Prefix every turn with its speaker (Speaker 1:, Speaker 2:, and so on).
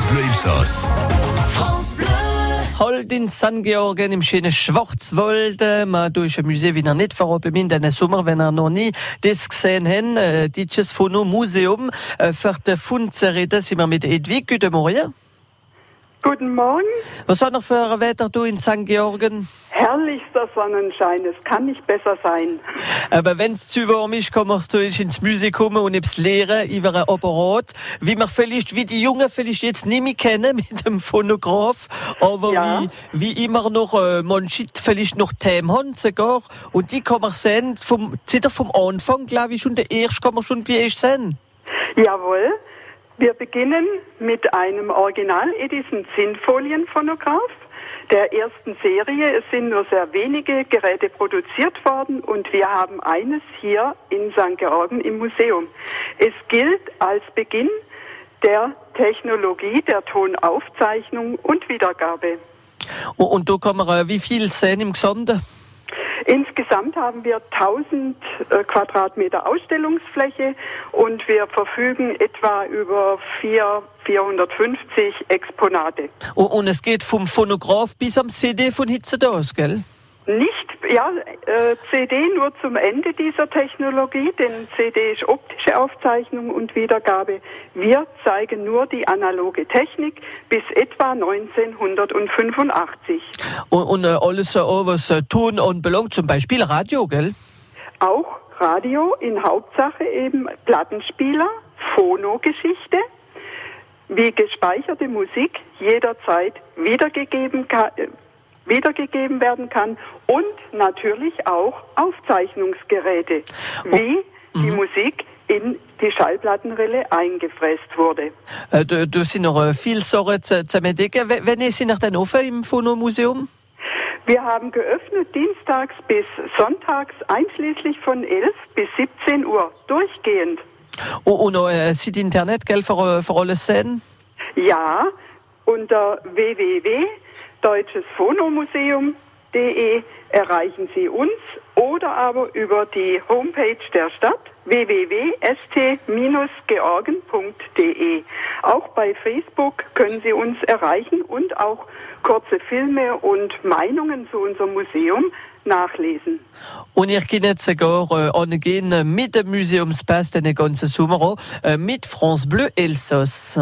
Speaker 1: France Bleu Elsass.
Speaker 2: France Bleu.
Speaker 3: Halt in St. Georgen im schönen Schwarzwald. äh, Ma durch ein Museum, wie er nicht verraten bin, den Sommer, wenn er noch nie das gesehen haben, äh, dieses Fono Museum, äh, für den Fund zu reden, sind wir mit Edwig. Guten Morgen.
Speaker 4: Guten Morgen.
Speaker 3: Was war noch für ein Wetter du in St. Georgen?
Speaker 4: Herrlichster Sonnenschein. Es kann nicht besser sein.
Speaker 3: Aber wenn's zu warm ist, kann man so ins Museum kommen und etwas lernen über ein Apparat, wie man vielleicht, wie die Jungen vielleicht jetzt nicht mehr kennen mit dem Phonograph, aber
Speaker 4: Ja.
Speaker 3: wie, wie immer noch, äh, manche vielleicht noch Themen haben sogar, und die kann man sehen, vom, zitter vom Anfang, glaube ich, schon der erste kann man schon gleich sehen.
Speaker 4: Jawohl. Wir beginnen mit einem Original Edison Zinnfolienphonograph der ersten Serie. Es sind nur sehr wenige Geräte produziert worden und wir haben eines hier in St. Georgen im Museum. Es gilt als Beginn der Technologie der Tonaufzeichnung und Wiedergabe.
Speaker 3: Und, man, äh, wie viel sehen im Gesamten?
Speaker 4: Insgesamt haben wir 1000 äh, Quadratmeter Ausstellungsfläche und wir verfügen etwa über 4, 450 Exponate.
Speaker 3: Und, und es geht vom Phonograph bis am CD von Hitzedos, gell?
Speaker 4: Nicht, ja, äh, CD nur zum Ende dieser Technologie, denn CD ist optische Aufzeichnung und Wiedergabe. Wir zeigen nur die analoge Technik bis etwa 1985.
Speaker 3: Und, und äh, alles, äh, was äh, Ton anbelangt, zum Beispiel Radio, gell?
Speaker 4: Auch Radio, in Hauptsache eben Plattenspieler, Phonogeschichte, wie gespeicherte Musik jederzeit wiedergegeben, wiedergegeben werden kann und natürlich auch Aufzeichnungsgeräte, wie die Musik in die Schallplattenrille eingefräst wurde.
Speaker 3: Äh, du, du sind noch äh, viel Sachen zu, zu entdecken. W- Wenn ist sie nach dann offen im Phonomuseum?
Speaker 4: Wir haben geöffnet dienstags bis sonntags einschließlich von 11 bis 17 Uhr durchgehend.
Speaker 3: Und, und noch äh, Site Internet, gell, für, äh, für alles sehen?
Speaker 4: Ja, unter www.deutschesphonomuseum.de erreichen Sie uns oder aber über die Homepage der Stadt www.st-georgen.de. Auch bei Facebook können Sie uns erreichen und auch kurze Filme und Meinungen zu unserem Museum nachlesen.
Speaker 3: Und ihr könnt jetzt sogar äh, angehen mit dem Museumspass den ganzen Sommer, äh, mit France Bleu Elsass.